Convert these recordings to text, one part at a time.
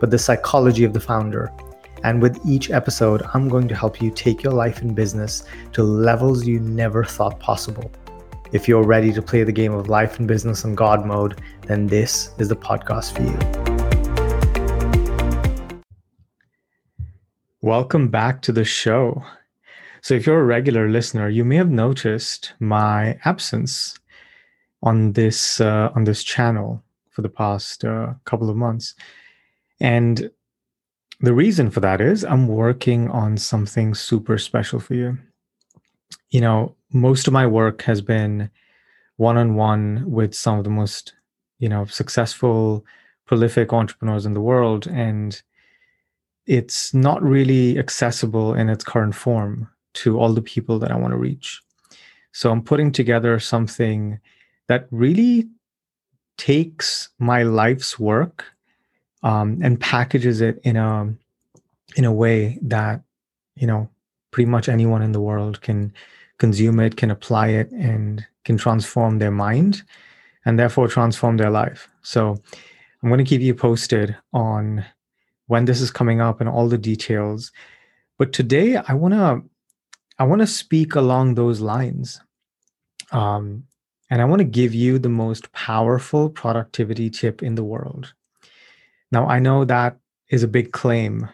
but the psychology of the founder and with each episode, I'm going to help you take your life and business to levels you never thought possible. If you're ready to play the game of life and business in God mode, then this is the podcast for you. Welcome back to the show. So, if you're a regular listener, you may have noticed my absence on this uh, on this channel for the past uh, couple of months, and the reason for that is I'm working on something super special for you. You know, most of my work has been one on one with some of the most, you know, successful, prolific entrepreneurs in the world. And it's not really accessible in its current form to all the people that I want to reach. So I'm putting together something that really takes my life's work um, and packages it in a in a way that you know pretty much anyone in the world can consume it can apply it and can transform their mind and therefore transform their life. So i'm going to keep you posted on when this is coming up and all the details. But today i want to i want to speak along those lines um, and i want to give you the most powerful productivity tip in the world now, I know that is a big claim,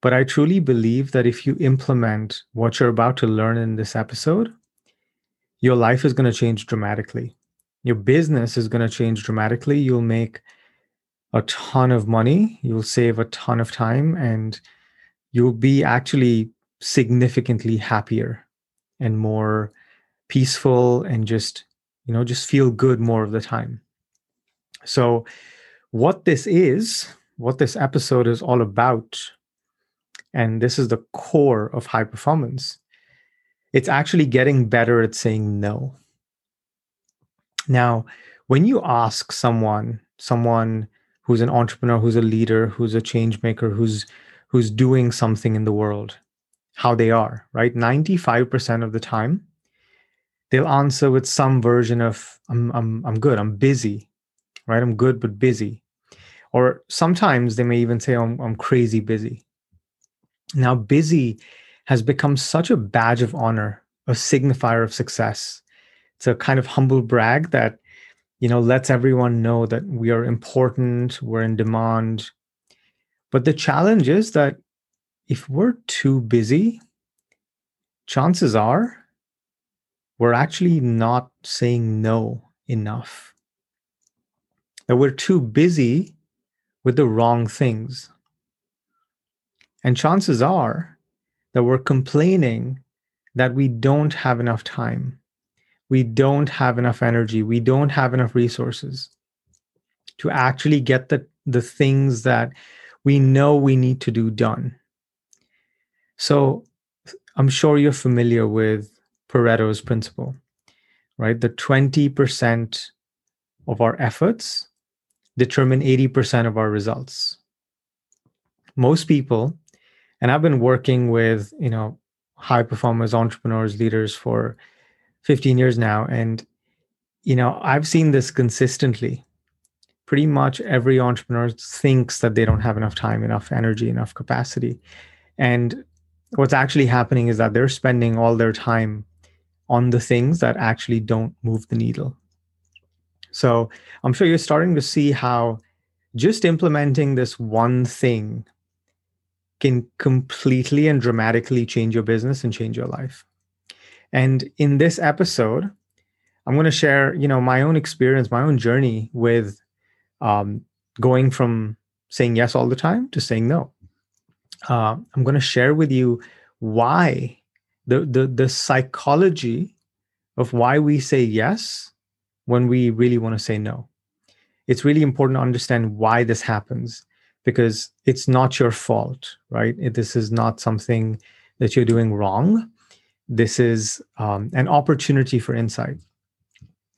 but I truly believe that if you implement what you're about to learn in this episode, your life is going to change dramatically. Your business is going to change dramatically. You'll make a ton of money, you'll save a ton of time, and you'll be actually significantly happier and more peaceful and just, you know, just feel good more of the time. So, what this is, what this episode is all about, and this is the core of high performance, it's actually getting better at saying no. Now, when you ask someone, someone who's an entrepreneur, who's a leader, who's a change maker, who's who's doing something in the world, how they are, right? 95% of the time, they'll answer with some version of I'm I'm I'm good, I'm busy, right? I'm good but busy. Or sometimes they may even say, I'm, I'm crazy busy. Now, busy has become such a badge of honor, a signifier of success. It's a kind of humble brag that, you know, lets everyone know that we are important, we're in demand. But the challenge is that if we're too busy, chances are we're actually not saying no enough. That we're too busy with the wrong things. And chances are that we're complaining that we don't have enough time, we don't have enough energy, we don't have enough resources to actually get the, the things that we know we need to do done. So I'm sure you're familiar with Pareto's principle, right? The 20% of our efforts determine 80% of our results. Most people, and I've been working with, you know, high performers, entrepreneurs, leaders for 15 years now. And, you know, I've seen this consistently. Pretty much every entrepreneur thinks that they don't have enough time, enough energy, enough capacity. And what's actually happening is that they're spending all their time on the things that actually don't move the needle so I'm sure you're starting to see how just implementing this one thing can completely and dramatically change your business and change your life. And in this episode, I'm going to share, you know, my own experience, my own journey with um, going from saying yes all the time to saying no. Uh, I'm going to share with you why the the the psychology of why we say yes when we really want to say no. It's really important to understand why this happens because it's not your fault, right? This is not something that you're doing wrong. This is um, an opportunity for insight.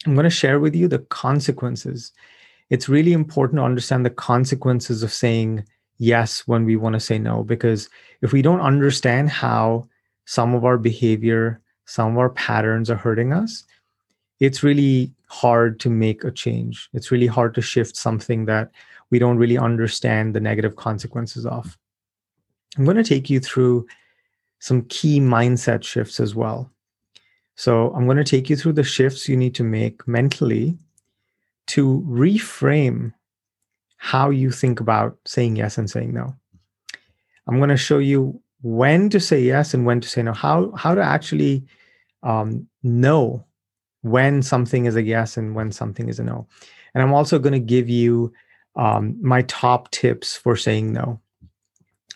I'm going to share with you the consequences. It's really important to understand the consequences of saying yes when we want to say no, because if we don't understand how some of our behavior, some of our patterns are hurting us, it's really hard to make a change. It's really hard to shift something that we don't really understand the negative consequences of. I'm going to take you through some key mindset shifts as well. So, I'm going to take you through the shifts you need to make mentally to reframe how you think about saying yes and saying no. I'm going to show you when to say yes and when to say no, how, how to actually um, know when something is a yes and when something is a no. And I'm also going to give you um, my top tips for saying no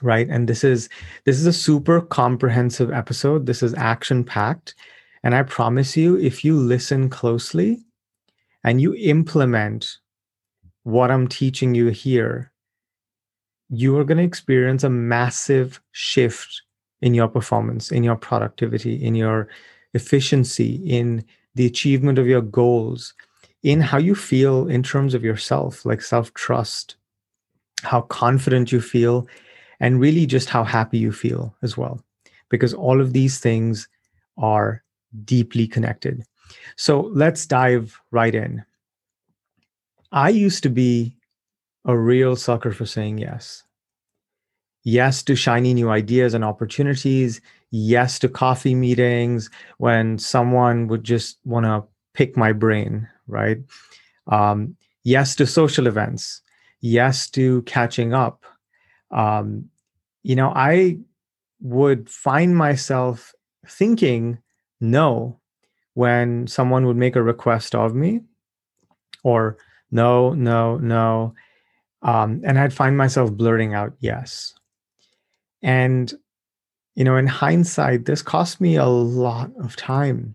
right? And this is this is a super comprehensive episode. This is action packed and i promise you if you listen closely and you implement what i'm teaching you here you are going to experience a massive shift in your performance in your productivity in your efficiency in the achievement of your goals in how you feel in terms of yourself, like self trust, how confident you feel, and really just how happy you feel as well. Because all of these things are deeply connected. So let's dive right in. I used to be a real sucker for saying yes. Yes to shiny new ideas and opportunities. Yes to coffee meetings when someone would just want to pick my brain right? Um, yes to social events, yes to catching up. Um, you know, I would find myself thinking no when someone would make a request of me or no, no, no. Um, and I'd find myself blurting out yes. And, you know, in hindsight, this cost me a lot of time.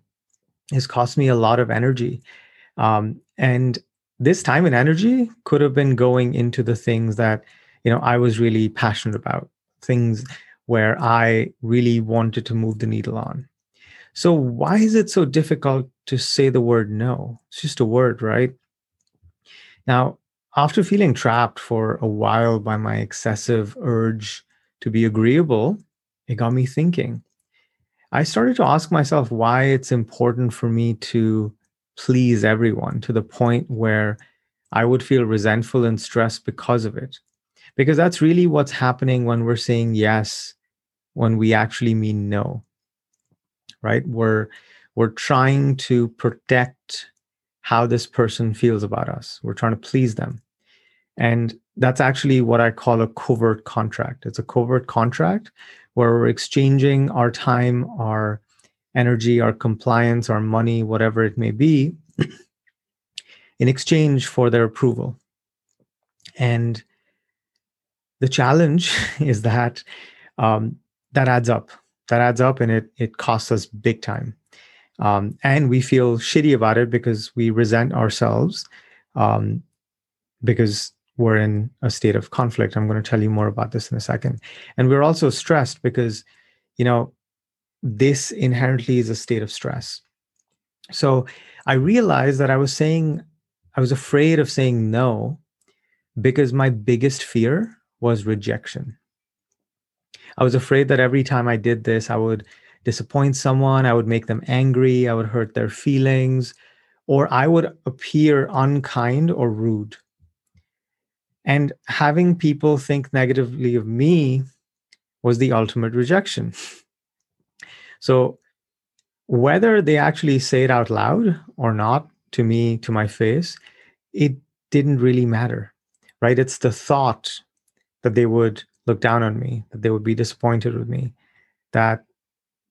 It's cost me a lot of energy. Um, and this time and energy could have been going into the things that you know I was really passionate about, things where I really wanted to move the needle on. So why is it so difficult to say the word no? It's just a word, right? Now, after feeling trapped for a while by my excessive urge to be agreeable, it got me thinking. I started to ask myself why it's important for me to please everyone to the point where I would feel resentful and stressed because of it. Because that's really what's happening when we're saying yes when we actually mean no. Right? We're we're trying to protect how this person feels about us. We're trying to please them. And that's actually what I call a covert contract. It's a covert contract where we're exchanging our time, our energy, our compliance, our money, whatever it may be, in exchange for their approval. And the challenge is that um, that adds up. That adds up, and it it costs us big time. Um, and we feel shitty about it because we resent ourselves um, because we're in a state of conflict. I'm going to tell you more about this in a second. And we're also stressed because, you know, this inherently is a state of stress. So I realized that I was saying, I was afraid of saying no because my biggest fear was rejection. I was afraid that every time I did this, I would disappoint someone, I would make them angry, I would hurt their feelings, or I would appear unkind or rude. And having people think negatively of me was the ultimate rejection. So whether they actually say it out loud or not to me, to my face, it didn't really matter, right? It's the thought that they would look down on me, that they would be disappointed with me, that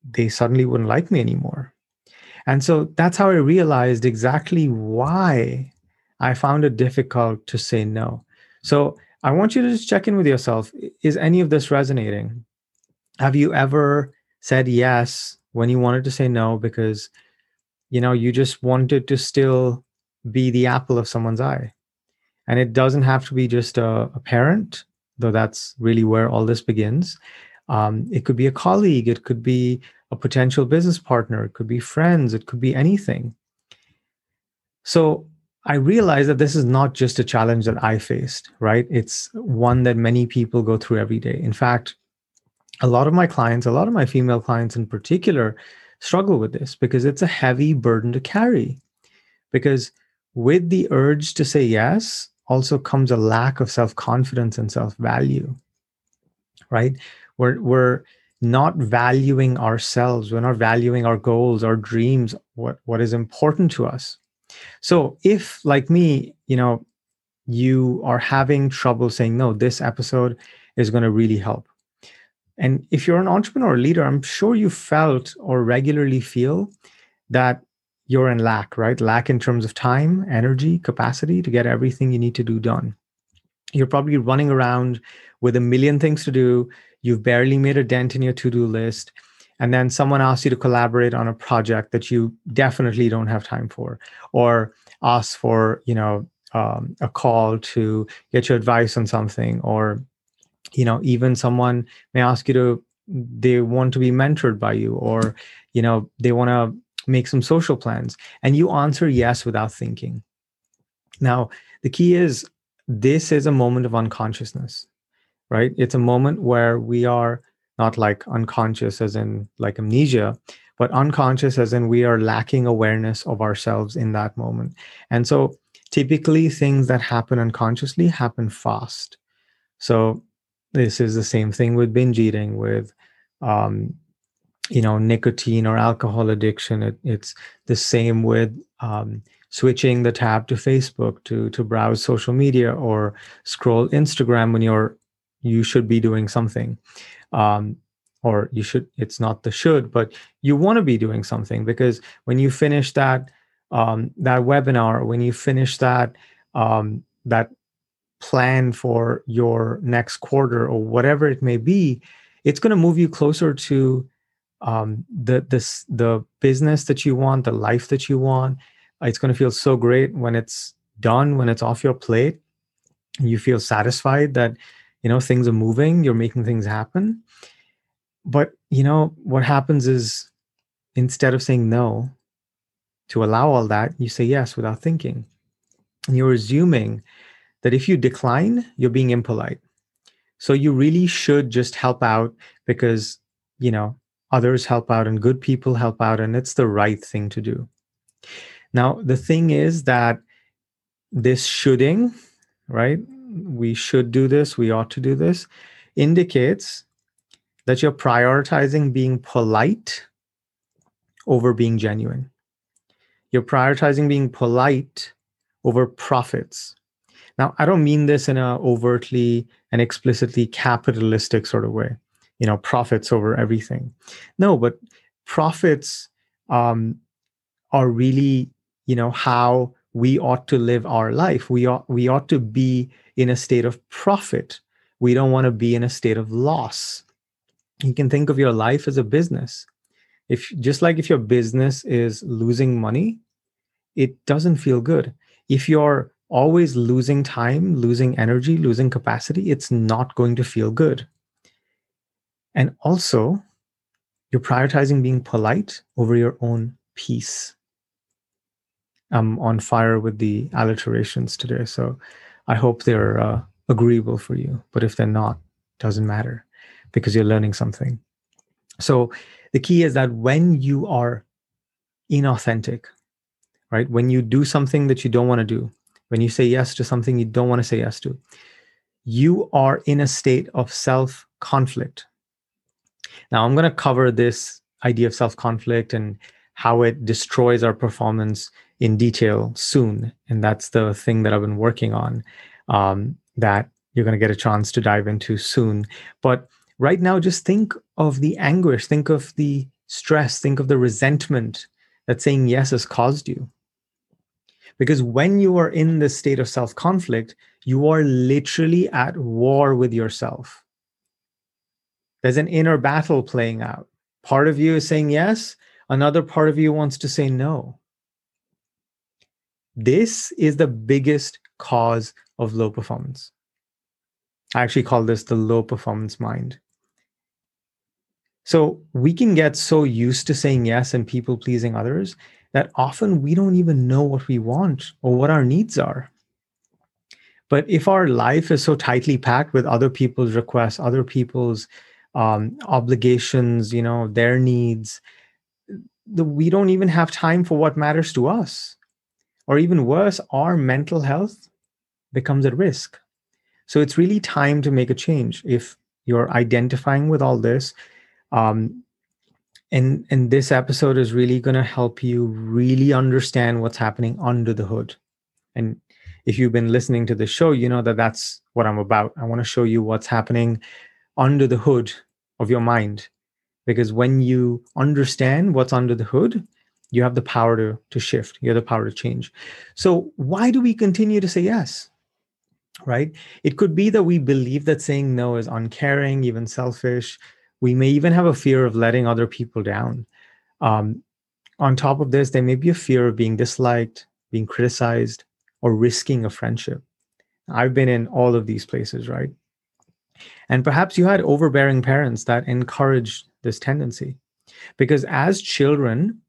they suddenly wouldn't like me anymore. And so that's how I realized exactly why I found it difficult to say no. So I want you to just check in with yourself. Is any of this resonating? Have you ever said yes when you wanted to say no because you know you just wanted to still be the apple of someone's eye and it doesn't have to be just a, a parent though that's really where all this begins. Um, it could be a colleague, it could be a potential business partner, it could be friends, it could be anything. So I realized that this is not just a challenge that I faced, right? It's one that many people go through every day. In fact, a lot of my clients, a lot of my female clients in particular, struggle with this because it's a heavy burden to carry. Because with the urge to say yes also comes a lack of self confidence and self value, right? We're, we're not valuing ourselves, we're not valuing our goals, our dreams, what, what is important to us. So if, like me, you know, you are having trouble saying, no, this episode is going to really help and if you're an entrepreneur or leader, I'm sure you felt or regularly feel that you're in lack, right? Lack in terms of time, energy, capacity to get everything you need to do done. You're probably running around with a million things to do. You've barely made a dent in your to do list. And then someone asks you to collaborate on a project that you definitely don't have time for, or ask for, you know, um, a call to get your advice on something, or you know even someone may ask you to they want to be mentored by you or you know they want to make some social plans and you answer yes without thinking. Now the key is this is a moment of unconsciousness right? It's a moment where we are not like unconscious as in like amnesia but unconscious as in we are lacking awareness of ourselves in that moment and so typically things that happen unconsciously happen fast so this is the same thing with binge eating, with um, you know nicotine or alcohol addiction. It, it's the same with um, switching the tab to Facebook to to browse social media or scroll Instagram when you're you should be doing something. Um, or you should it's not the should but you want to be doing something because when you finish that um, that webinar when you finish that um, that plan for your next quarter or whatever it may be, it's going to move you closer to um, the this the business that you want, the life that you want. It's going to feel so great when it's done, when it's off your plate. You feel satisfied that you know things are moving, you're making things happen. But you know what happens is instead of saying no to allow all that, you say yes without thinking. And you're assuming that if you decline, you're being impolite. So you really should just help out because, you know, others help out and good people help out, and it's the right thing to do. Now, the thing is that this shoulding, right? We should do this, we ought to do this, indicates that you're prioritizing being polite over being genuine. You're prioritizing being polite over profits. Now, I don't mean this in a overtly and explicitly capitalistic sort of way, you know, profits over everything. No, but profits um, are really, you know, how we ought to live our life. We ought we ought to be in a state of profit. We don't want to be in a state of loss. You can think of your life as a business. If just like if your business is losing money, it doesn't feel good. If you're always losing time, losing energy, losing capacity, it's not going to feel good. And also, you're prioritizing being polite over your own peace. I'm on fire with the alliterations today, so I hope they're uh, agreeable for you. But if they're not, doesn't matter because you're learning something. So the key is that when you are inauthentic, right? When you do something that you don't want to do, when you say yes to something you don't want to say yes to, you are in a state of self conflict. Now, I'm going to cover this idea of self conflict and how it destroys our performance in detail soon. And that's the thing that I've been working on um, that you're going to get a chance to dive into soon. But right now, just think of the anguish, think of the stress, think of the resentment that saying yes has caused you. Because when you are in this state of self conflict, you are literally at war with yourself. There's an inner battle playing out. Part of you is saying yes, another part of you wants to say no. This is the biggest cause of low performance. I actually call this the low performance mind. So we can get so used to saying yes and people pleasing others that often we don't even know what we want or what our needs are. But if our life is so tightly packed with other people's requests, other people's um, obligations, you know, their needs, we don't even have time for what matters to us. Or even worse, our mental health becomes at risk. So it's really time to make a change. If you're identifying with all this, um, and and this episode is really going to help you really understand what's happening under the hood and if you've been listening to the show you know that that's what i'm about i want to show you what's happening under the hood of your mind because when you understand what's under the hood you have the power to to shift you have the power to change so why do we continue to say yes right it could be that we believe that saying no is uncaring even selfish we may even have a fear of letting other people down. Um, on top of this, there may be a fear of being disliked, being criticized, or risking a friendship. I've been in all of these places, right? And perhaps you had overbearing parents that encouraged this tendency. Because as children,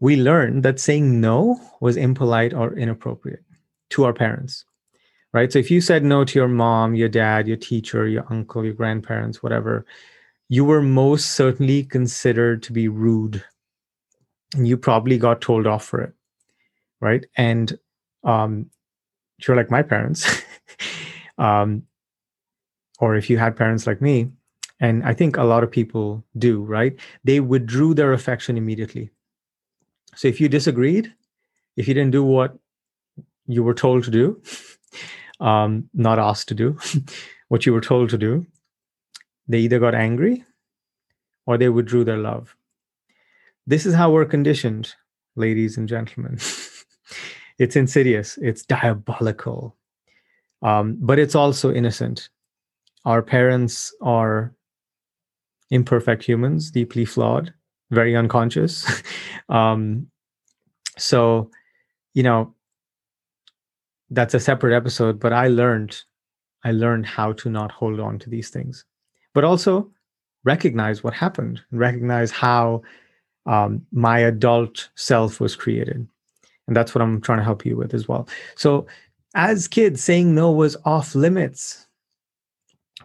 we learned that saying no was impolite or inappropriate to our parents right? So if you said no to your mom, your dad, your teacher, your uncle, your grandparents, whatever, you were most certainly considered to be rude. And you probably got told off for it, right? And um, you're like my parents, um, or if you had parents like me, and I think a lot of people do, right? They withdrew their affection immediately. So if you disagreed, if you didn't do what you were told to do, um, not asked to do, what you were told to do, they either got angry or they withdrew their love. This is how we're conditioned, ladies and gentlemen. it's insidious, it's diabolical, um, but it's also innocent. Our parents are imperfect humans, deeply flawed, very unconscious. um, so, you know, that's a separate episode but i learned i learned how to not hold on to these things but also recognize what happened and recognize how um, my adult self was created. And that's what i'm trying to help you with as well. So as kids saying no was off limits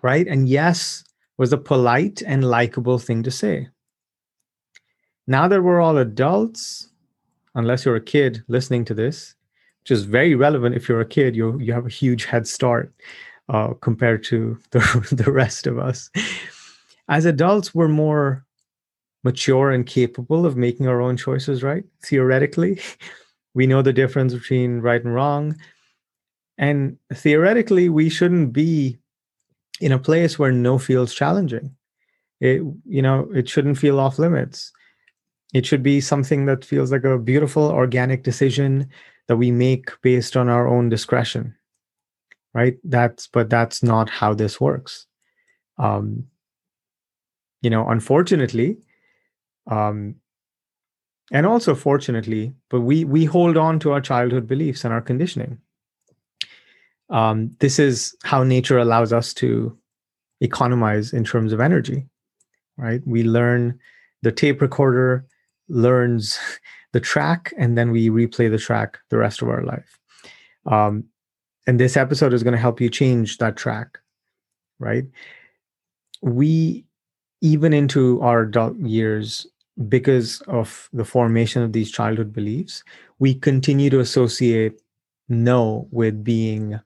right? And yes was a polite and likable thing to say now that we're all adults unless you're a kid listening to this which is very relevant if you're a kid. You you have a huge head start uh, compared to the the rest of us. As adults, we're more mature and capable of making our own choices. Right? Theoretically, we know the difference between right and wrong, and theoretically, we shouldn't be in a place where no feels challenging. It you know it shouldn't feel off limits. It should be something that feels like a beautiful organic decision that we make based on our own discretion right? That's but that's not how this works. Um you know unfortunately um and also fortunately but we we hold on to our childhood beliefs and our conditioning. Um this is how nature allows us to economize in terms of energy right? We learn the tape recorder learns the track and then we replay the track the rest of our life. Um, and this episode is going to help you change that track, right? We, even into our adult years, because of the formation of these childhood beliefs, we continue to associate no with being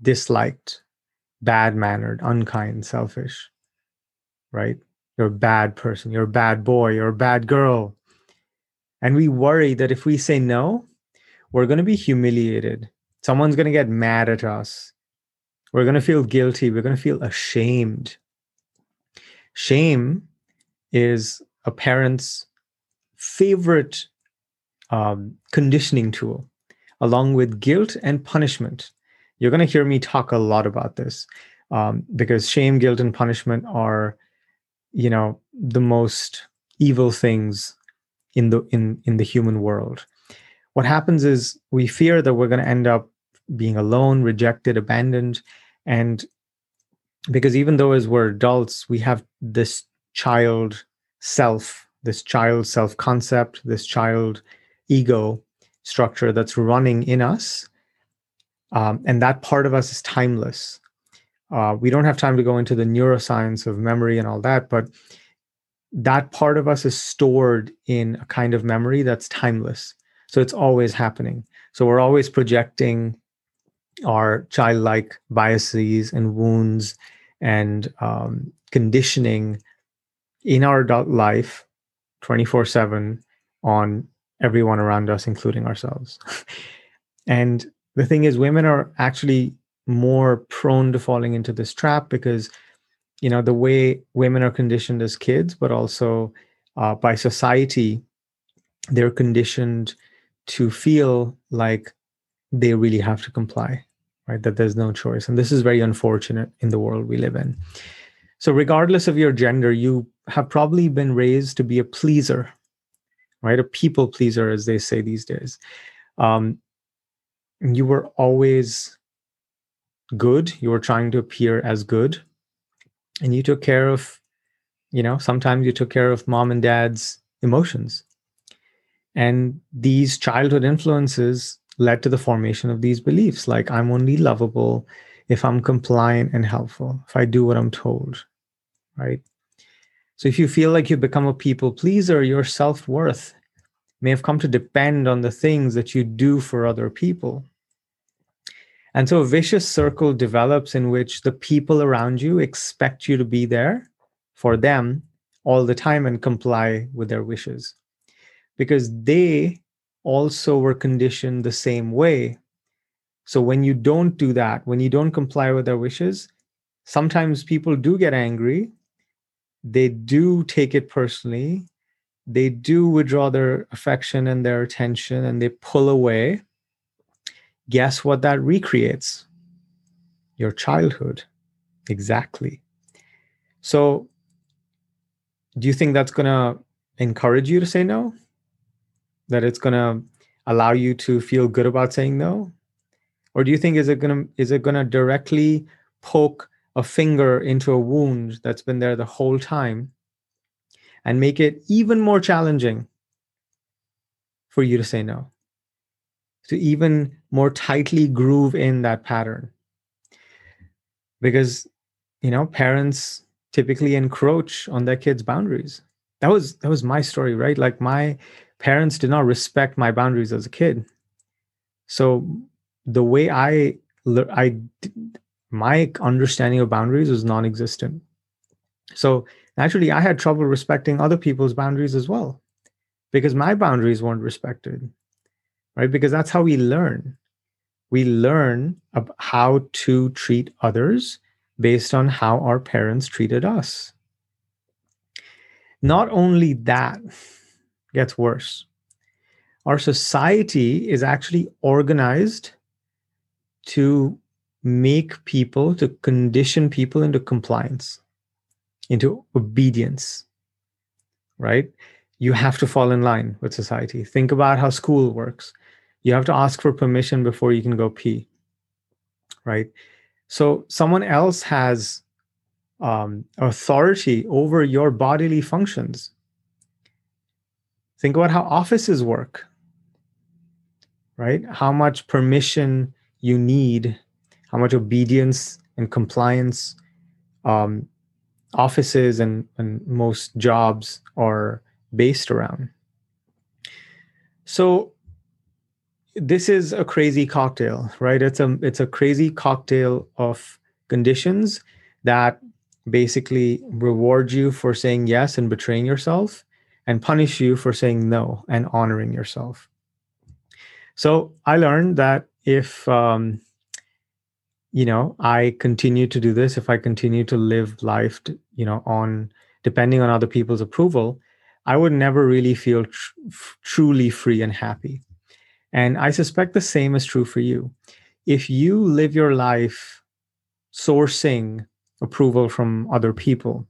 disliked, bad mannered, unkind, selfish, right? You're a bad person, you're a bad boy, you're a bad girl, and we worry that if we say no, we're going to be humiliated. Someone's going to get mad at us. We're going to feel guilty. We're going to feel ashamed. Shame is a parent's favorite um, conditioning tool, along with guilt and punishment. You're going to hear me talk a lot about this um, because shame, guilt, and punishment are, you know, the most evil things in the in in the human world what happens is we fear that we're going to end up being alone, rejected, abandoned. And because even though as we're adults, we have this child self, this child self concept, this child ego structure that's running in us. Um, and that part of us is timeless. Uh, we don't have time to go into the neuroscience of memory and all that, but that part of us is stored in a kind of memory that's timeless. So it's always happening. So we're always projecting our childlike biases and wounds and um, conditioning in our adult life 24 7 on everyone around us, including ourselves. and the thing is, women are actually more prone to falling into this trap because you know the way women are conditioned as kids but also uh, by society they're conditioned to feel like they really have to comply right? That there's no choice. And this is very unfortunate in the world we live in. So regardless of your gender you have probably been raised to be a pleaser right? A people pleaser as they say these days. Um, you were always good you were trying to appear as good. And you took care of you know sometimes you took care of mom and dad's emotions. And these childhood influences led to the formation of these beliefs like i'm only lovable if i'm compliant and helpful if i do what i'm told right? So if you feel like you become a people pleaser your self-worth may have come to depend on the things that you do for other people and so a vicious circle develops in which the people around you expect you to be there for them all the time and comply with their wishes because they also were conditioned the same way. So when you don't do that, when you don't comply with their wishes, sometimes people do get angry. They do take it personally. They do withdraw their affection and their attention and they pull away guess what that recreates? Your childhood. Exactly. So, do you think that's going to encourage you to say no? That it's going to allow you to feel good about saying no? Or do you think is it going to is it going to directly poke a finger into a wound that's been there the whole time and make it even more challenging for you to say no? To even more tightly groove in that pattern. Because you know parents typically encroach on their kids boundaries. That was that was my story right? Like my parents did not respect my boundaries as a kid. So the way i i my understanding of boundaries was non-existent. So naturally i had trouble respecting other people's boundaries as well because my boundaries weren't respected right? Because that's how we learn. We learn how to treat others based on how our parents treated us. Not only that gets worse, our society is actually organized to make people, to condition people into compliance, into obedience, right? You have to fall in line with society. Think about how school works you have to ask for permission before you can go pee right? So someone else has um, authority over your bodily functions. Think about how offices work right? How much permission you need how much obedience and compliance um, offices and, and most jobs are based around. So this is a crazy cocktail, right? It's a it's a crazy cocktail of conditions that basically reward you for saying yes and betraying yourself and punish you for saying no and honoring yourself. So I learned that if um, you know I continue to do this, if I continue to live life, you know, on depending on other people's approval, I would never really feel tr- truly free and happy. And I suspect the same is true for you. If you live your life sourcing approval from other people,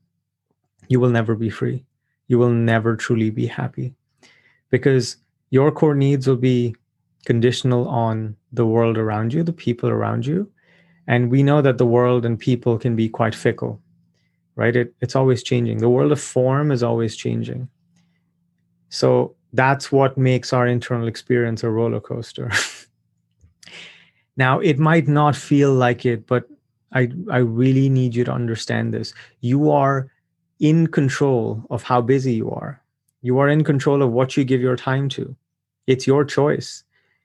you will never be free. You will never truly be happy because your core needs will be conditional on the world around you, the people around you. And we know that the world and people can be quite fickle, right? It, it's always changing. The world of form is always changing. So that's what makes our internal experience a roller coaster. now, it might not feel like it, but I, I really need you to understand this. You are in control of how busy you are. You are in control of what you give your time to. It's your choice.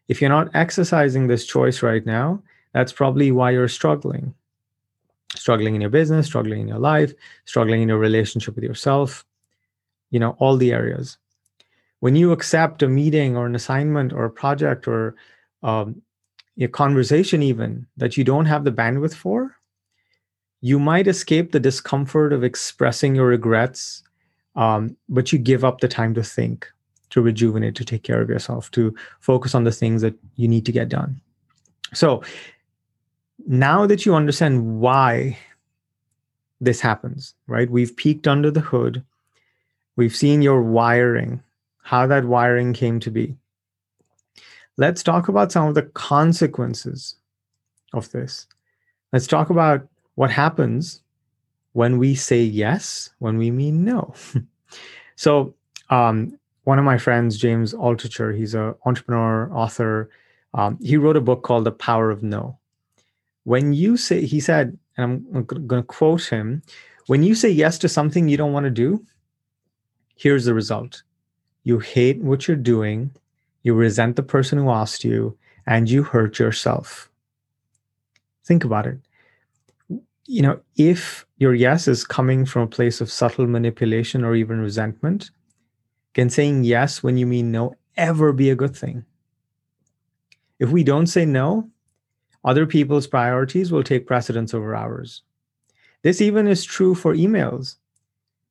If you're not exercising this choice right now, that's probably why you're struggling. Struggling in your business, struggling in your life, struggling in your relationship with yourself, you know, all the areas. When you accept a meeting or an assignment or a project or um, a conversation, even that you don't have the bandwidth for, you might escape the discomfort of expressing your regrets, um, but you give up the time to think, to rejuvenate, to take care of yourself, to focus on the things that you need to get done. So now that you understand why this happens, right? We've peeked under the hood. We've seen your wiring, how that wiring came to be. Let's talk about some of the consequences of this. Let's talk about what happens when we say yes when we mean no. so, um, one of my friends, James Altucher, he's an entrepreneur, author. Um, he wrote a book called The Power of No. When you say, he said, and I'm going to quote him when you say yes to something you don't want to do, here's the result you hate what you're doing, you resent the person who asked you, and you hurt yourself. Think about it you know, if your yes is coming from a place of subtle manipulation or even resentment, can saying yes when you mean no ever be a good thing? If we don't say no, other people's priorities will take precedence over ours. This even is true for emails.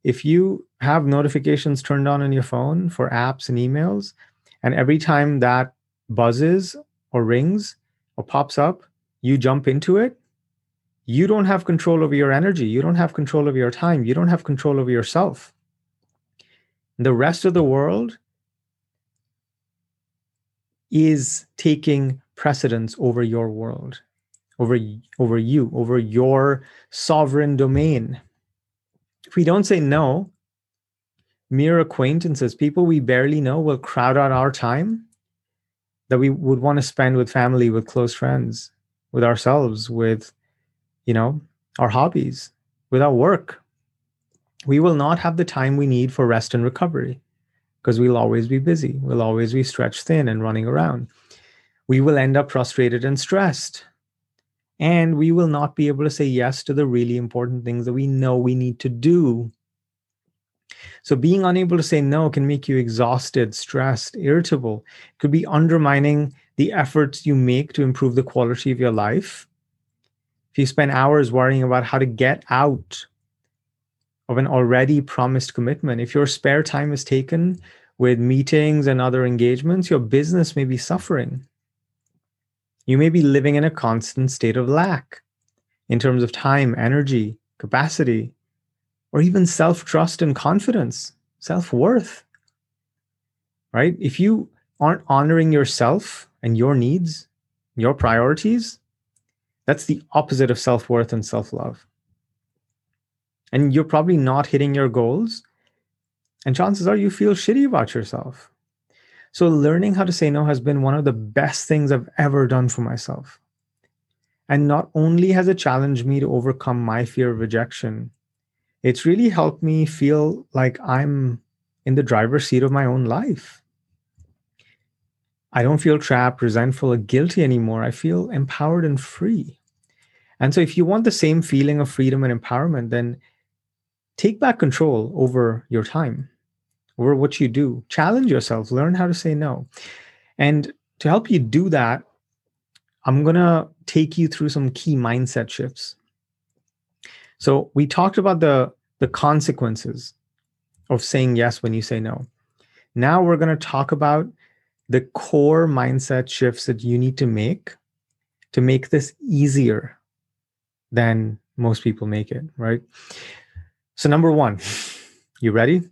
If you have notifications turned on on your phone for apps and emails, and every time that buzzes or rings or pops up, you jump into it, you don't have control over your energy. You don't have control over your time. You don't have control over yourself. The rest of the world is taking precedence over your world, over, over you, over your sovereign domain. If we don't say no, mere acquaintances, people we barely know, will crowd out our time that we would want to spend with family, with close friends, with ourselves, with you know, our hobbies, with our work. We will not have the time we need for rest and recovery because we'll always be busy. We'll always be stretched thin and running around. We will end up frustrated and stressed. And we will not be able to say yes to the really important things that we know we need to do. So, being unable to say no can make you exhausted, stressed, irritable. It could be undermining the efforts you make to improve the quality of your life if you spend hours worrying about how to get out of an already promised commitment, if your spare time is taken with meetings and other engagements, your business may be suffering. You may be living in a constant state of lack in terms of time, energy, capacity, or even self trust and confidence, self worth. Right? If you aren't honoring yourself and your needs, your priorities, that's the opposite of self worth and self love. And you're probably not hitting your goals. And chances are you feel shitty about yourself. So, learning how to say no has been one of the best things I've ever done for myself. And not only has it challenged me to overcome my fear of rejection, it's really helped me feel like I'm in the driver's seat of my own life. I don't feel trapped, resentful, or guilty anymore. I feel empowered and free. And so, if you want the same feeling of freedom and empowerment, then take back control over your time, over what you do. Challenge yourself, learn how to say no. And to help you do that, I'm going to take you through some key mindset shifts. So, we talked about the, the consequences of saying yes when you say no. Now, we're going to talk about the core mindset shifts that you need to make to make this easier than most people make it, right? So, number one, you ready?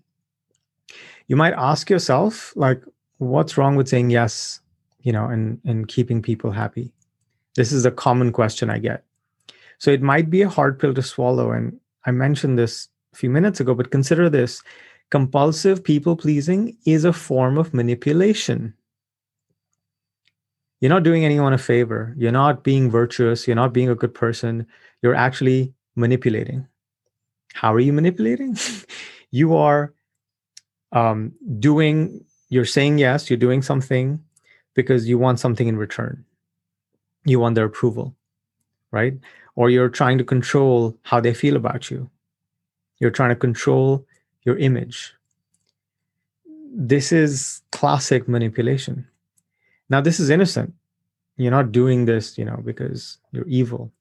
You might ask yourself, like, what's wrong with saying yes, you know, and and keeping people happy? This is a common question I get. So it might be a hard pill to swallow. And I mentioned this a few minutes ago, but consider this compulsive people pleasing is a form of manipulation. You're not doing anyone a favor. You're not being virtuous. You're not being a good person. You're actually manipulating. How are you manipulating? you are um, doing, you're saying yes, you're doing something because you want something in return. You want their approval, right? Or you're trying to control how they feel about you. You're trying to control your image. This is classic manipulation. Now, this is innocent. You're not doing this, you know, because you're evil.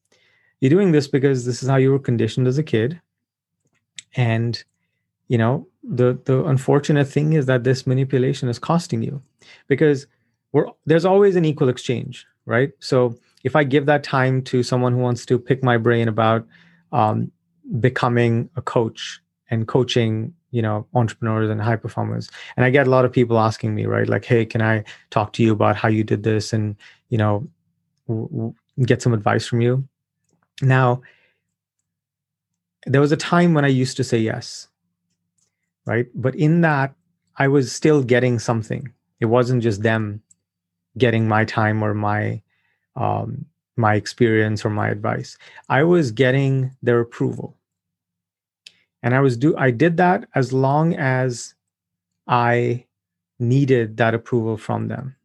You're doing this because this is how you were conditioned as a kid. And, you know, the the unfortunate thing is that this manipulation is costing you because we're there's always an equal exchange, right? So if I give that time to someone who wants to pick my brain about um, becoming a coach and coaching you know entrepreneurs and high performers and i get a lot of people asking me right? Like hey can i talk to you about how you did this and you know w- w- get some advice from you? Now there was a time when i used to say yes right? But in that i was still getting something. It wasn't just them getting my time or my um, my experience or my advice. I was getting their approval. And i was do i did that as long as i needed that approval from them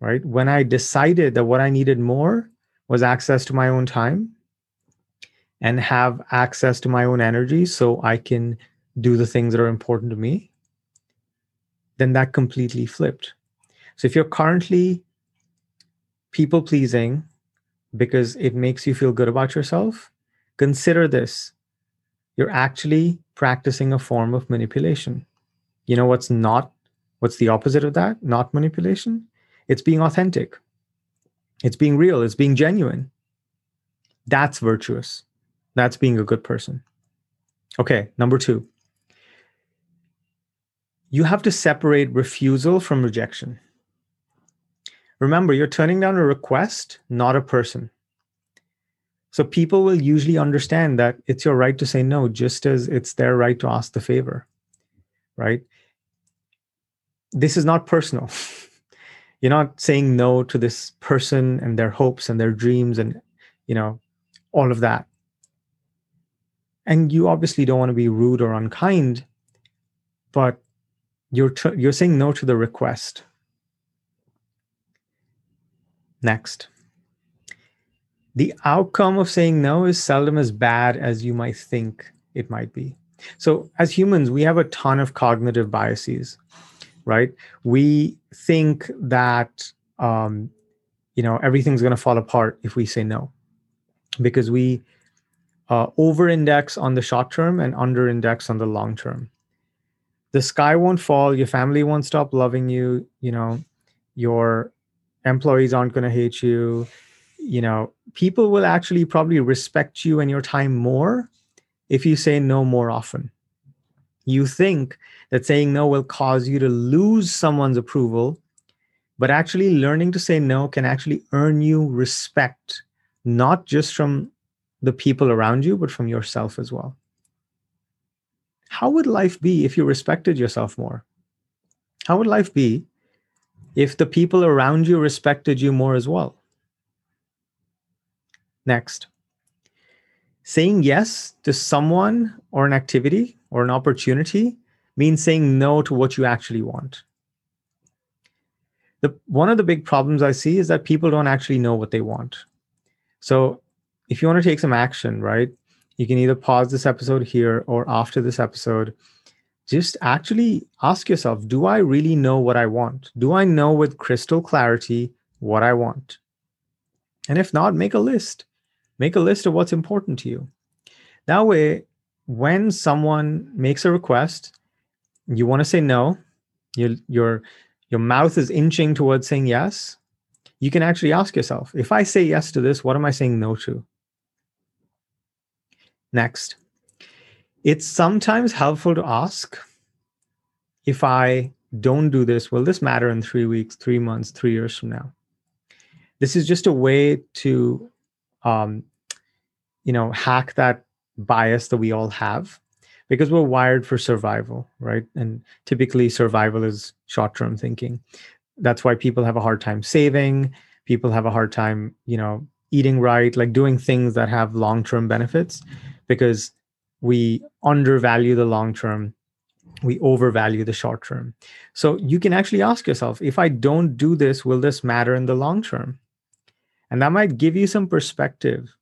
right? When i decided that what i needed more was access to my own time and have access to my own energy so i can do the things that are important to me then that completely flipped. So if you're currently people pleasing because it makes you feel good about yourself consider this you're actually practicing a form of manipulation. You know what's not, what's the opposite of that? Not manipulation? It's being authentic, it's being real, it's being genuine. That's virtuous. That's being a good person. Okay, number two. You have to separate refusal from rejection. Remember, you're turning down a request, not a person. So people will usually understand that it's your right to say no, just as it's their right to ask the favor, right? This is not personal. You're not saying no to this person and their hopes and their dreams and, you know, all of that. And you obviously don't want to be rude or unkind, but you're tr- you're saying no to the request. Next the outcome of saying no is seldom as bad as you might think it might be. So, as humans, we have a ton of cognitive biases, right? We think that, um, you know, everything's going to fall apart if we say no, because we uh, over index on the short term and under index on the long term. The sky won't fall, your family won't stop loving you, you know, your employees aren't going to hate you, you know, people will actually probably respect you and your time more if you say no more often. You think that saying no will cause you to lose someone's approval, but actually learning to say no can actually earn you respect, not just from the people around you, but from yourself as well. How would life be if you respected yourself more? How would life be if the people around you respected you more as well? Next, saying yes to someone or an activity or an opportunity means saying no to what you actually want. The, one of the big problems I see is that people don't actually know what they want. So, if you want to take some action, right, you can either pause this episode here or after this episode. Just actually ask yourself Do I really know what I want? Do I know with crystal clarity what I want? And if not, make a list make a list of what's important to you. That way, when someone makes a request, you want to say no, you, your your mouth is inching towards saying yes, you can actually ask yourself, if I say yes to this, what am I saying no to? Next, it's sometimes helpful to ask if I don't do this, will this matter in three weeks, three months, three years from now? This is just a way to, um, you know, hack that bias that we all have because we're wired for survival, right? And typically, survival is short term thinking. That's why people have a hard time saving. People have a hard time, you know, eating right, like doing things that have long term benefits because we undervalue the long term we overvalue the short term. So you can actually ask yourself if i don't do this will this matter in the long term? And that might give you some perspective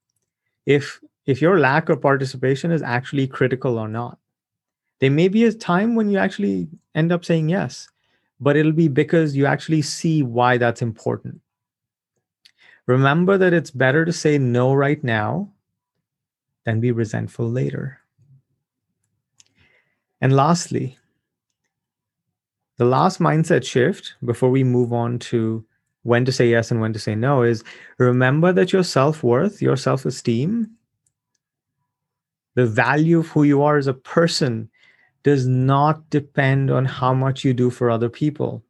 if if your lack of participation is actually critical or not. There may be a time when you actually end up saying yes but it'll be because you actually see why that's important. Remember that it's better to say no right now than be resentful later and lastly, the last mindset shift before we move on to when to say yes and when to say no is remember that your self worth, your self esteem, the value of who you are as a person does not depend on how much you do for other people.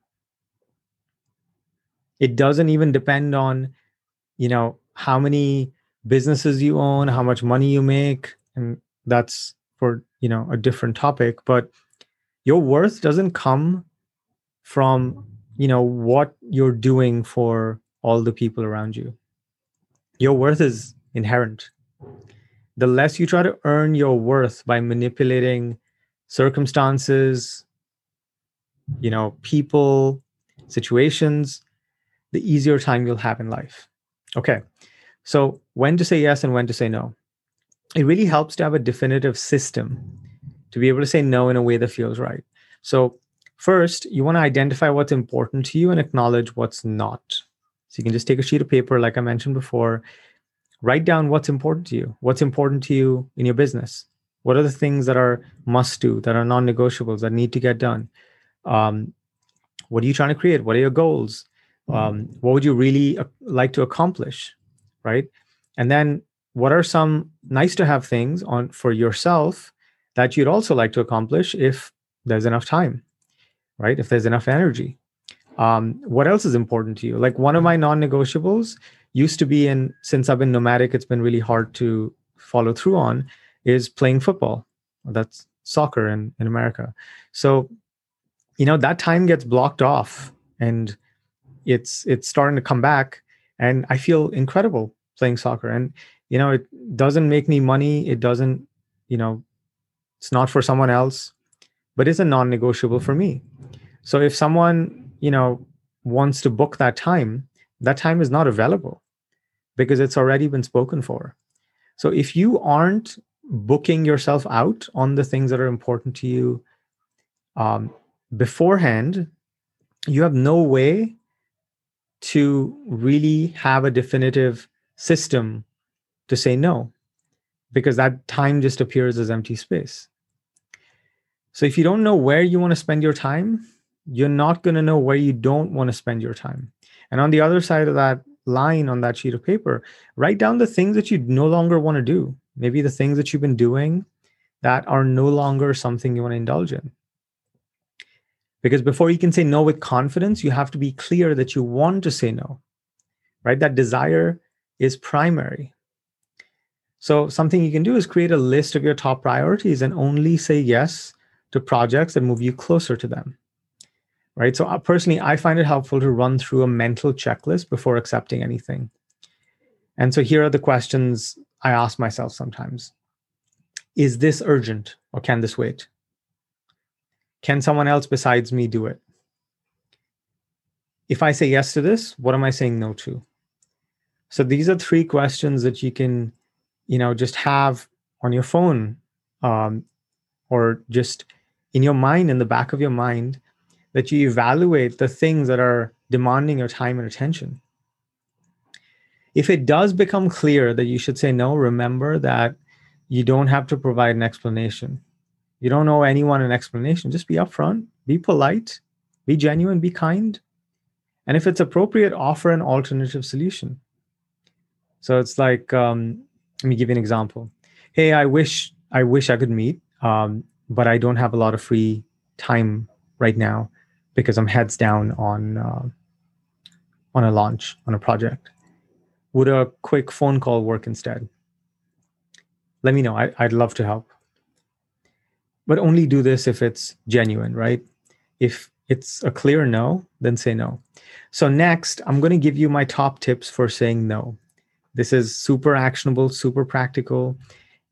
It doesn't even depend on, you know, how many businesses you own, how much money you make. And that's for you know a different topic but your worth doesn't come from you know what you're doing for all the people around you. Your worth is inherent. The less you try to earn your worth by manipulating circumstances you know people situations the easier time you'll have in life. Okay so when to say yes and when to say no it really helps to have a definitive system to be able to say no in a way that feels right. So, first, you want to identify what's important to you and acknowledge what's not. So, you can just take a sheet of paper, like I mentioned before, write down what's important to you, what's important to you in your business. What are the things that are must do, that are non negotiables, that need to get done? Um, what are you trying to create? What are your goals? Um, what would you really uh, like to accomplish? Right. And then what are some nice to have things on for yourself that you'd also like to accomplish if there's enough time right? If there's enough energy. Um, what else is important to you? Like one of my non-negotiables used to be in since i've been nomadic it's been really hard to follow through on is playing football. That's soccer in, in america. So you know that time gets blocked off and it's it's starting to come back and i feel incredible playing soccer. And you know it doesn't make me money. It doesn't you know it's not for someone else but it's a non-negotiable for me. So if someone you know wants to book that time that time is not available because it's already been spoken for. So if you aren't booking yourself out on the things that are important to you um, beforehand you have no way to really have a definitive system to say no because that time just appears as empty space. So if you don't know where you want to spend your time, you're not going to know where you don't want to spend your time. And on the other side of that line on that sheet of paper, write down the things that you no longer want to do. Maybe the things that you've been doing that are no longer something you want to indulge in. Because before you can say no with confidence, you have to be clear that you want to say no, right? That desire is primary. So, something you can do is create a list of your top priorities and only say yes to projects that move you closer to them. Right. So, uh, personally, I find it helpful to run through a mental checklist before accepting anything. And so, here are the questions I ask myself sometimes Is this urgent or can this wait? Can someone else besides me do it? If I say yes to this, what am I saying no to? So, these are three questions that you can you know just have on your phone um, or just in your mind in the back of your mind that you evaluate the things that are demanding your time and attention. If it does become clear that you should say no remember that you don't have to provide an explanation. You don't owe anyone an explanation. Just be upfront be polite be genuine be kind. And if it's appropriate offer an alternative solution. So it's like um, let me give you an example. Hey, I wish I wish I could meet, um, but I don't have a lot of free time right now. because I'm heads down on uh, on a launch on a project. Would a quick phone call work instead? Let me know. I, I'd love to help. But only do this if it's genuine, right? If it's a clear no, then say no. So, next, I'm going to give you my top tips for saying no. This is super actionable, super practical,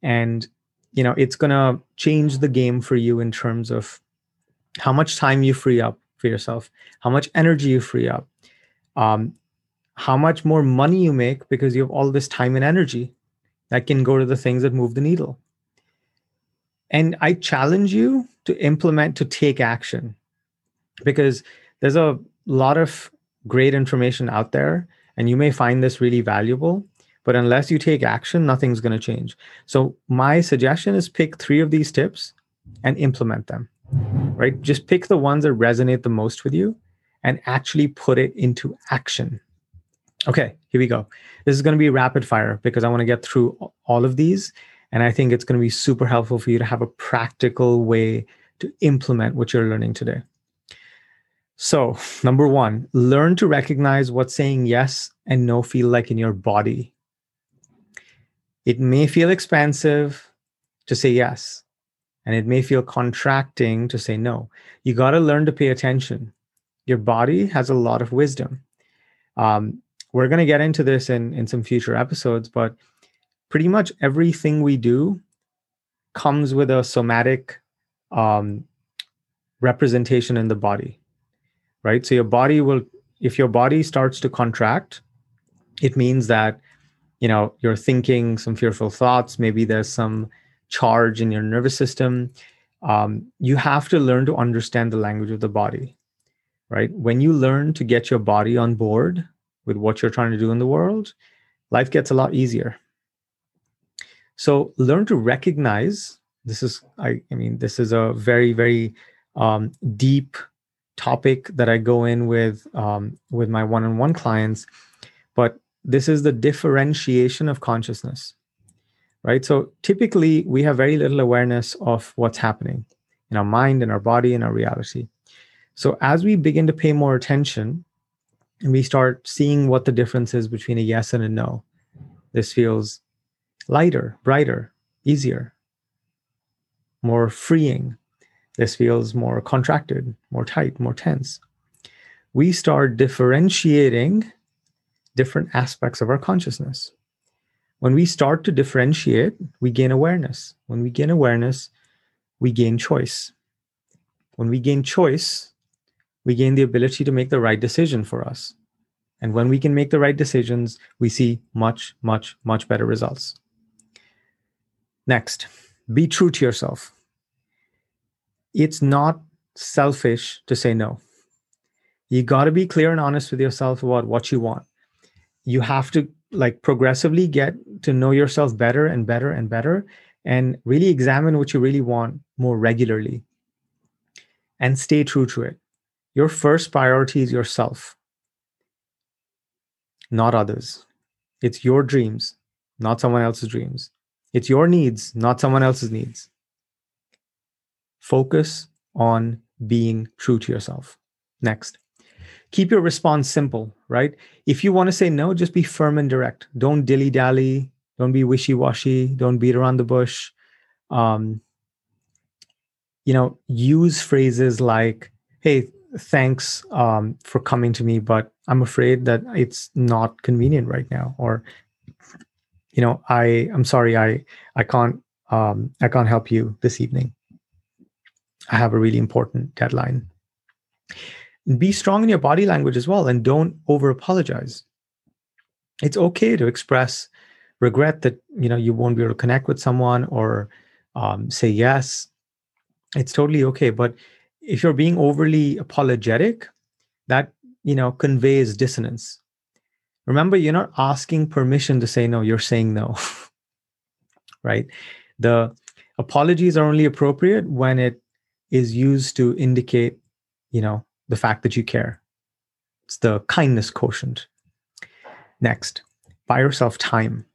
and you know it's going to change the game for you in terms of how much time you free up for yourself, how much energy you free up, um, how much more money you make because you have all this time and energy that can go to the things that move the needle. And I challenge you to implement, to take action because there's a lot of great information out there and you may find this really valuable but unless you take action nothing's going to change. So my suggestion is pick three of these tips and implement them right? Just pick the ones that resonate the most with you and actually put it into action. Okay here we go. This is going to be rapid fire because i want to get through all of these and i think it's going to be super helpful for you to have a practical way to implement what you're learning today. So, number one, learn to recognize what saying yes and no feel like in your body. It may feel expansive to say yes, and it may feel contracting to say no. You got to learn to pay attention. Your body has a lot of wisdom. Um, we're going to get into this in, in some future episodes, but pretty much everything we do comes with a somatic um, representation in the body right? So your body will, if your body starts to contract, it means that, you know, you're thinking some fearful thoughts. Maybe there's some charge in your nervous system. Um, you have to learn to understand the language of the body, right? When you learn to get your body on board with what you're trying to do in the world, life gets a lot easier. So learn to recognize this is I, I mean this is a very very um, deep topic that I go in with um, with my one-on-one clients, but this is the differentiation of consciousness, right? So typically we have very little awareness of what's happening in our mind, in our body, in our reality. So as we begin to pay more attention and we start seeing what the difference is between a yes and a no, this feels lighter, brighter, easier, more freeing, this feels more contracted, more tight, more tense. We start differentiating different aspects of our consciousness. When we start to differentiate, we gain awareness. When we gain awareness, we gain choice. When we gain choice, we gain the ability to make the right decision for us. And when we can make the right decisions, we see much, much, much better results. Next, be true to yourself it's not selfish to say no. You got to be clear and honest with yourself about what you want. You have to like progressively get to know yourself better and better and better and really examine what you really want more regularly and stay true to it. Your first priority is yourself, not others. It's your dreams, not someone else's dreams. It's your needs, not someone else's needs. Focus on being true to yourself. Next, keep your response simple, right? If you want to say no, just be firm and direct. Don't dilly dally. Don't be wishy washy. Don't beat around the bush. Um, you know, use phrases like, hey, thanks um, for coming to me, but I'm afraid that it's not convenient right now. Or, you know, I, I'm sorry, I, I can't, um, I can't help you this evening. I have a really important deadline. Be strong in your body language as well and don't over apologize. It's okay to express regret that you know you won't be able to connect with someone or um, say yes. It's totally okay. But if you're being overly apologetic, that you know conveys dissonance. Remember, you're not asking permission to say no, you're saying no. right? The apologies are only appropriate when it is used to indicate, you know, the fact that you care. It's the kindness quotient. Next, buy yourself time.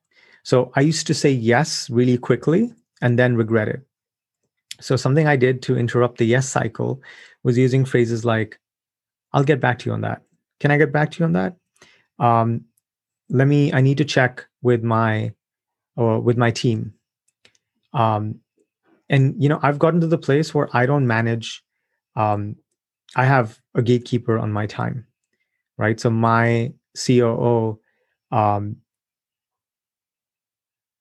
So I used to say yes really quickly and then regret it. So something I did to interrupt the yes cycle was using phrases like, I'll get back to you on that. Can I get back to you on that? Um, let me. I need to check with my or with my team. Um, and you know, I've gotten to the place where I don't manage. Um, I have a gatekeeper on my time, right? So my COO um,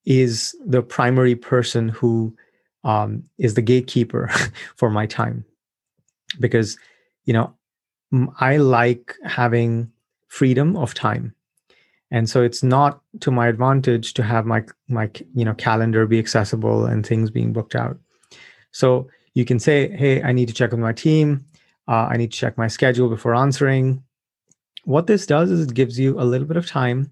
is the primary person who um, is the gatekeeper for my time. Because you know i like having freedom of time. And so it's not to my advantage to have my my you know calendar be accessible and things being booked out. So you can say hey i need to check with my team uh, i need to check my schedule before answering. What this does is it gives you a little bit of time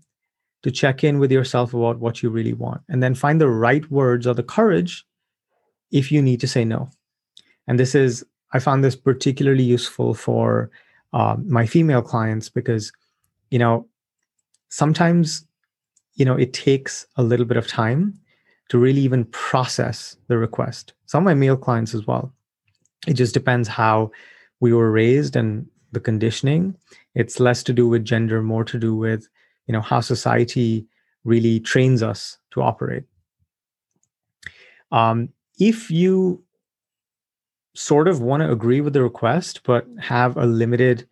to check in with yourself about what you really want and then find the right words or the courage if you need to say no. And this is i found this particularly useful for um, my female clients because you know sometimes you know it takes a little bit of time to really even process the request. Some of my male clients as well. It just depends how we were raised and the conditioning it's less to do with gender more to do with you know how society really trains us to operate. Um, if you sort of want to agree with the request but have a limited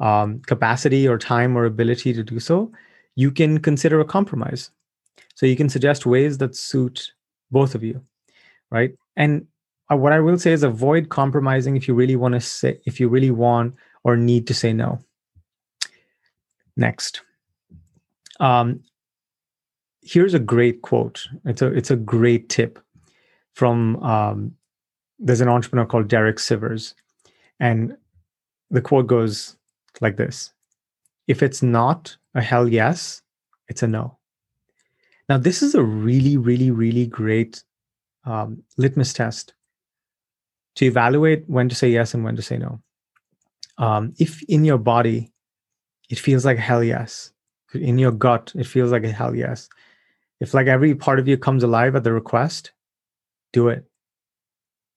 um, capacity or time or ability to do so you can consider a compromise. So you can suggest ways that suit both of you right? And what i will say is avoid compromising if you really want to say if you really want or need to say no next um, here's a great quote. It's a it's a great tip from um, there's an entrepreneur called Derek Sivers, and the quote goes like this: "If it's not a hell yes, it's a no." Now, this is a really, really, really great um, litmus test to evaluate when to say yes and when to say no. Um, if in your body it feels like hell yes, in your gut, it feels like a hell yes. If like every part of you comes alive at the request, do it.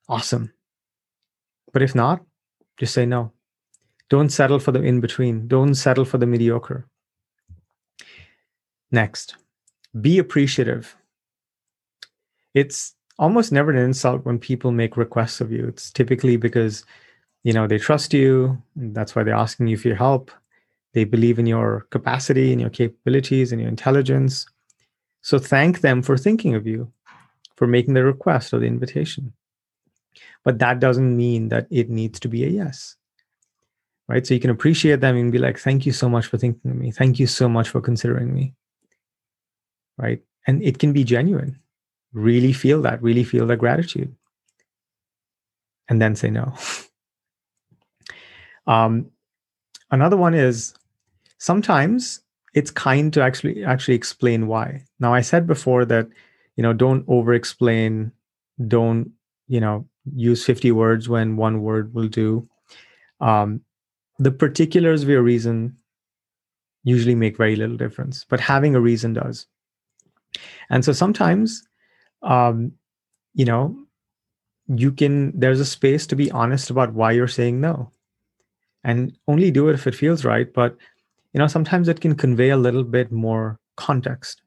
Awesome. But if not, just say no. Don't settle for the in between. Don't settle for the mediocre. Next, be appreciative. It's almost never an insult when people make requests of you. It's typically because, you know, they trust you. that's why they're asking you for your help. They believe in your capacity and your capabilities and your intelligence. So thank them for thinking of you, for making the request or the invitation. But that doesn't mean that it needs to be a yes. Right. So you can appreciate them and be like, thank you so much for thinking of me. Thank you so much for considering me. Right. And it can be genuine. Really feel that, really feel that gratitude. And then say no. um, another one is sometimes it's kind to actually actually explain why now i said before that you know don't over explain don't you know use 50 words when one word will do um, the particulars of your reason usually make very little difference but having a reason does and so sometimes um, you know you can there's a space to be honest about why you're saying no. And only do it if it feels right but you know sometimes it can convey a little bit more context.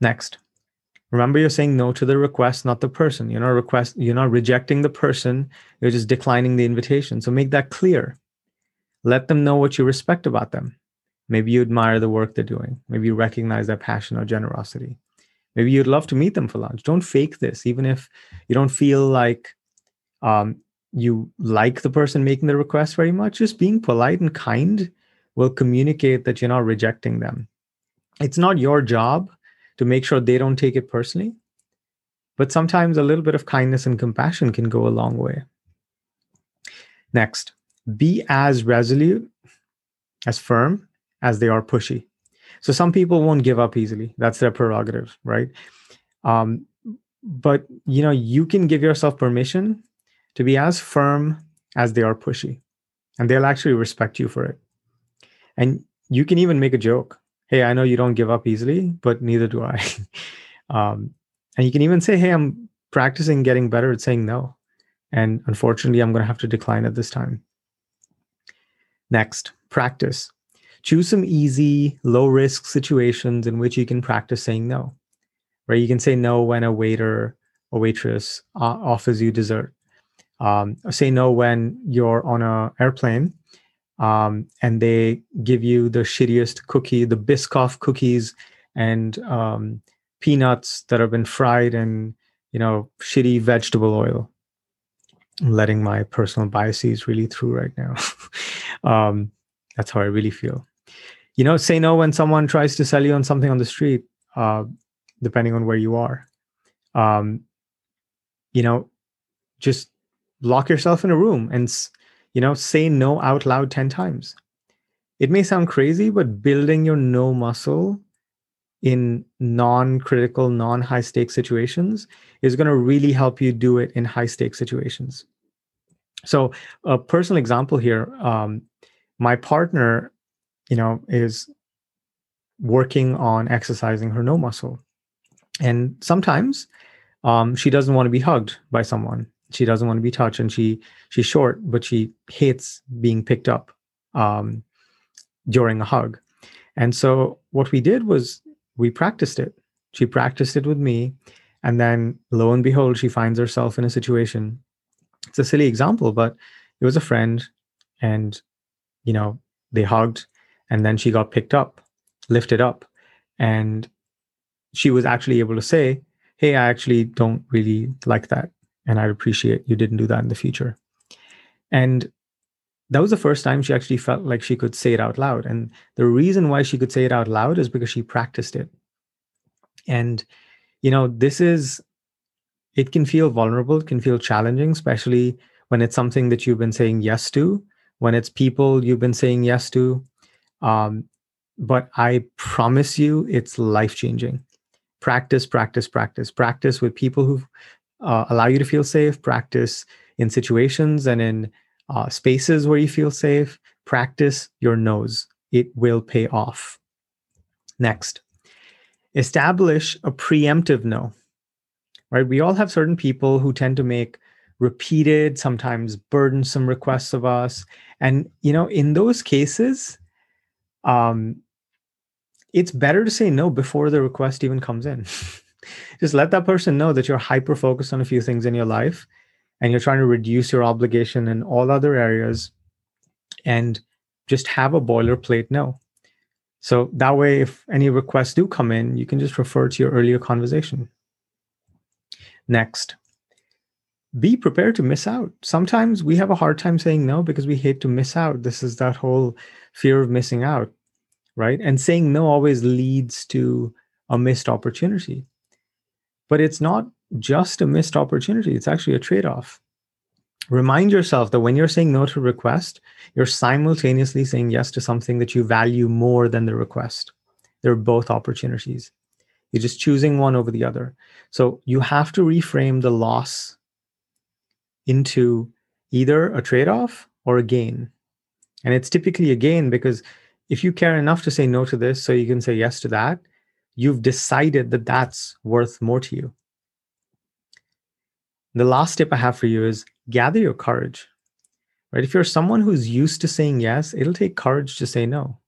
Next remember you're saying no to the request not the person. You're not request you're not rejecting the person you're just declining the invitation. So make that clear. Let them know what you respect about them. Maybe you admire the work they're doing. Maybe you recognize their passion or generosity maybe you'd love to meet them for lunch don't fake this even if you don't feel like um, you like the person making the request very much, just being polite and kind will communicate that you're not rejecting them. It's not your job to make sure they don't take it personally, but sometimes a little bit of kindness and compassion can go a long way. Next, be as resolute, as firm as they are pushy. So some people won't give up easily. That's their prerogative, right? Um, but you know, you can give yourself permission to be as firm as they are pushy. And they'll actually respect you for it. And you can even make a joke. Hey, I know you don't give up easily, but neither do I. um, and you can even say, Hey, I'm practicing getting better at saying no. And unfortunately, I'm going to have to decline at this time. Next, practice. Choose some easy, low risk situations in which you can practice saying no. Right? You can say no when a waiter or waitress uh, offers you dessert. Um, say no when you're on an airplane um, and they give you the shittiest cookie, the Biscoff cookies and um, peanuts that have been fried in, you know, shitty vegetable oil. I'm letting my personal biases really through right now. um, that's how I really feel. You know, say no when someone tries to sell you on something on the street, uh, depending on where you are. Um, you know, just lock yourself in a room and you know say no out loud 10 times it may sound crazy but building your no muscle in non-critical non-high stake situations is going to really help you do it in high stake situations so a personal example here um, my partner you know is working on exercising her no muscle. And sometimes um, she doesn't want to be hugged by someone. She doesn't want to be touched and she she's short but she hates being picked up um, during a hug. And so what we did was we practiced it. She practiced it with me and then lo and behold she finds herself in a situation. It's a silly example but it was a friend and you know they hugged and then she got picked up lifted up and she was actually able to say hey i actually don't really like that and I'd appreciate you didn't do that in the future. And that was the first time she actually felt like she could say it out loud. And the reason why she could say it out loud is because she practiced it. And, you know, this is, it can feel vulnerable, it can feel challenging, especially when it's something that you've been saying yes to, when it's people you've been saying yes to. Um, but I promise you, it's life changing. Practice, practice, practice, practice with people who uh, allow you to feel safe, practice in situations and in uh, spaces where you feel safe, practice your nose. It will pay off. Next, establish a preemptive no. Right? We all have certain people who tend to make repeated, sometimes burdensome requests of us. And, you know, in those cases, um, it's better to say no before the request even comes in. just let that person know that you're hyper focused on a few things in your life and you're trying to reduce your obligation in all other areas and just have a boilerplate no. So that way, if any requests do come in, you can just refer to your earlier conversation. Next, be prepared to miss out. Sometimes we have a hard time saying no because we hate to miss out. This is that whole fear of missing out, right? And saying no always leads to a missed opportunity. But it's not just a missed opportunity, it's actually a trade off. Remind yourself that when you're saying no to a request, you're simultaneously saying yes to something that you value more than the request. They're both opportunities. You're just choosing one over the other. So you have to reframe the loss into either a trade off or a gain. And it's typically a gain because if you care enough to say no to this so you can say yes to that, you've decided that that's worth more to you. The last tip I have for you is gather your courage. Right? If you're someone who's used to saying yes, it'll take courage to say no.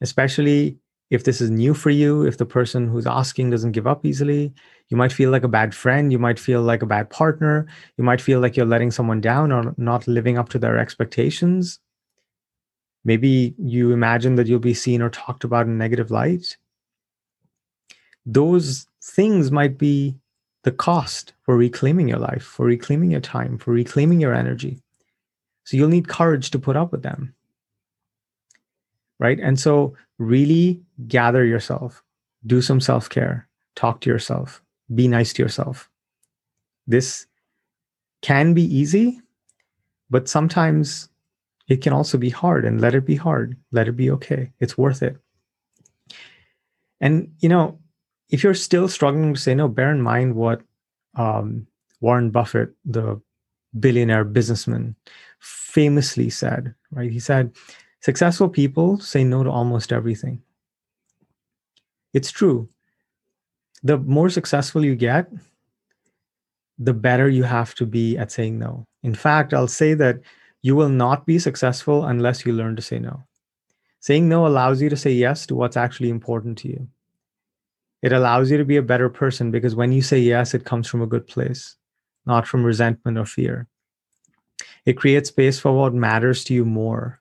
Especially if this is new for you, if the person who's asking doesn't give up easily, you might feel like a bad friend, you might feel like a bad partner, you might feel like you're letting someone down or not living up to their expectations. Maybe you imagine that you'll be seen or talked about in negative light those things might be the cost for reclaiming your life, for reclaiming your time, for reclaiming your energy. So you'll need courage to put up with them. Right. And so, really gather yourself, do some self care, talk to yourself, be nice to yourself. This can be easy, but sometimes it can also be hard and let it be hard. Let it be okay. It's worth it. And, you know, if you're still struggling to say no, bear in mind what um, Warren Buffett, the billionaire businessman, famously said, right? He said, successful people say no to almost everything. It's true. The more successful you get, the better you have to be at saying no. In fact, I'll say that You will not be successful unless you learn to say no. Saying no allows you to say yes to what's actually important to you. It allows you to be a better person because when you say yes, it comes from a good place, not from resentment or fear. It creates space for what matters to you more,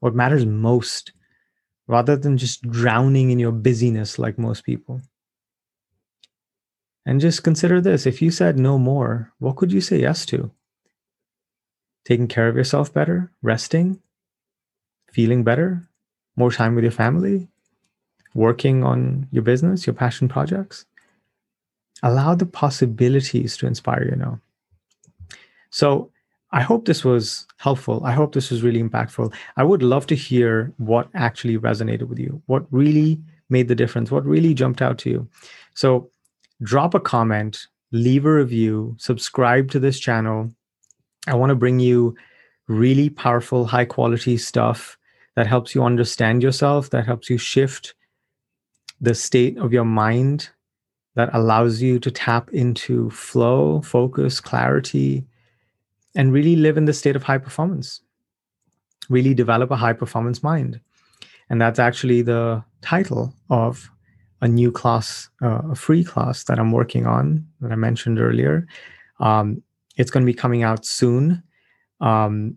what matters most, rather than just drowning in your busyness like most people. And just consider this if you said no more, what could you say yes to? Taking care of yourself better, resting, feeling better, more time with your family, working on your business, your passion projects. Allow the possibilities to inspire you now. So, I hope this was helpful. I hope this was really impactful. I would love to hear what actually resonated with you, what really made the difference, what really jumped out to you. So, drop a comment, leave a review, subscribe to this channel. I want to bring you really powerful, high quality stuff that helps you understand yourself, that helps you shift the state of your mind, that allows you to tap into flow, focus, clarity, and really live in the state of high performance. Really develop a high performance mind. And that's actually the title of a new class, uh, a free class that I'm working on that I mentioned earlier. Um, it's going to be coming out soon. Um,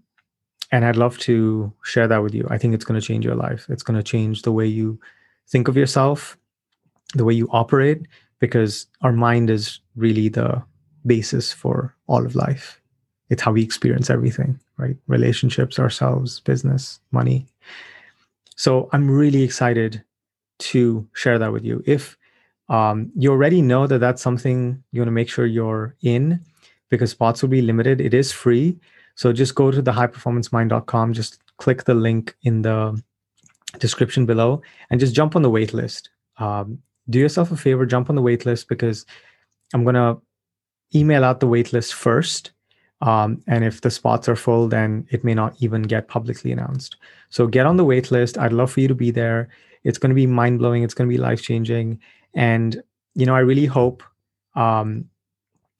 and I'd love to share that with you. I think it's going to change your life. It's going to change the way you think of yourself, the way you operate, because our mind is really the basis for all of life. It's how we experience everything, right? Relationships, ourselves, business, money. So I'm really excited to share that with you. If um, you already know that that's something you want to make sure you're in, because spots will be limited. It is free. So just go to the highperformancemind.com, just click the link in the description below, and just jump on the wait list. Um, do yourself a favor, jump on the wait list because I'm going to email out the wait list first um, and if the spots are full, then it may not even get publicly announced. So get on the wait list. I'd love for you to be there. It's going to be mind blowing. It's going to be life changing. And, you know, I really hope um,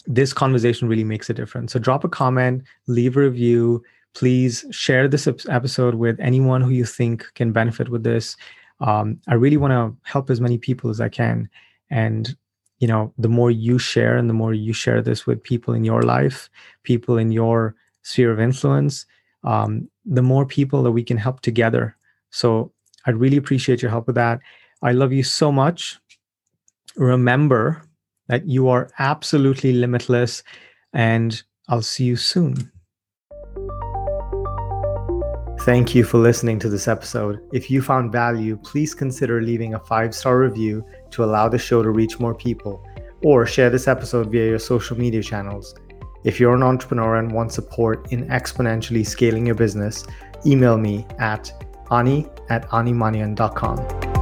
this conversation really makes a difference. So drop a comment, leave a review. Please share this episode with anyone who you think can benefit with this. Um, I really want to help as many people as I can. And you know the more you share and the more you share this with people in your life people in your sphere of influence um, the more people that we can help together. So i'd really appreciate your help with that. I love you so much. Remember that you are absolutely limitless and i'll see you soon. Thank you for listening to this episode. If you found value, please consider leaving a five star review to allow the show to reach more people, or share this episode via your social media channels. If you're an entrepreneur and want support in exponentially scaling your business, email me at ani at animanian.com.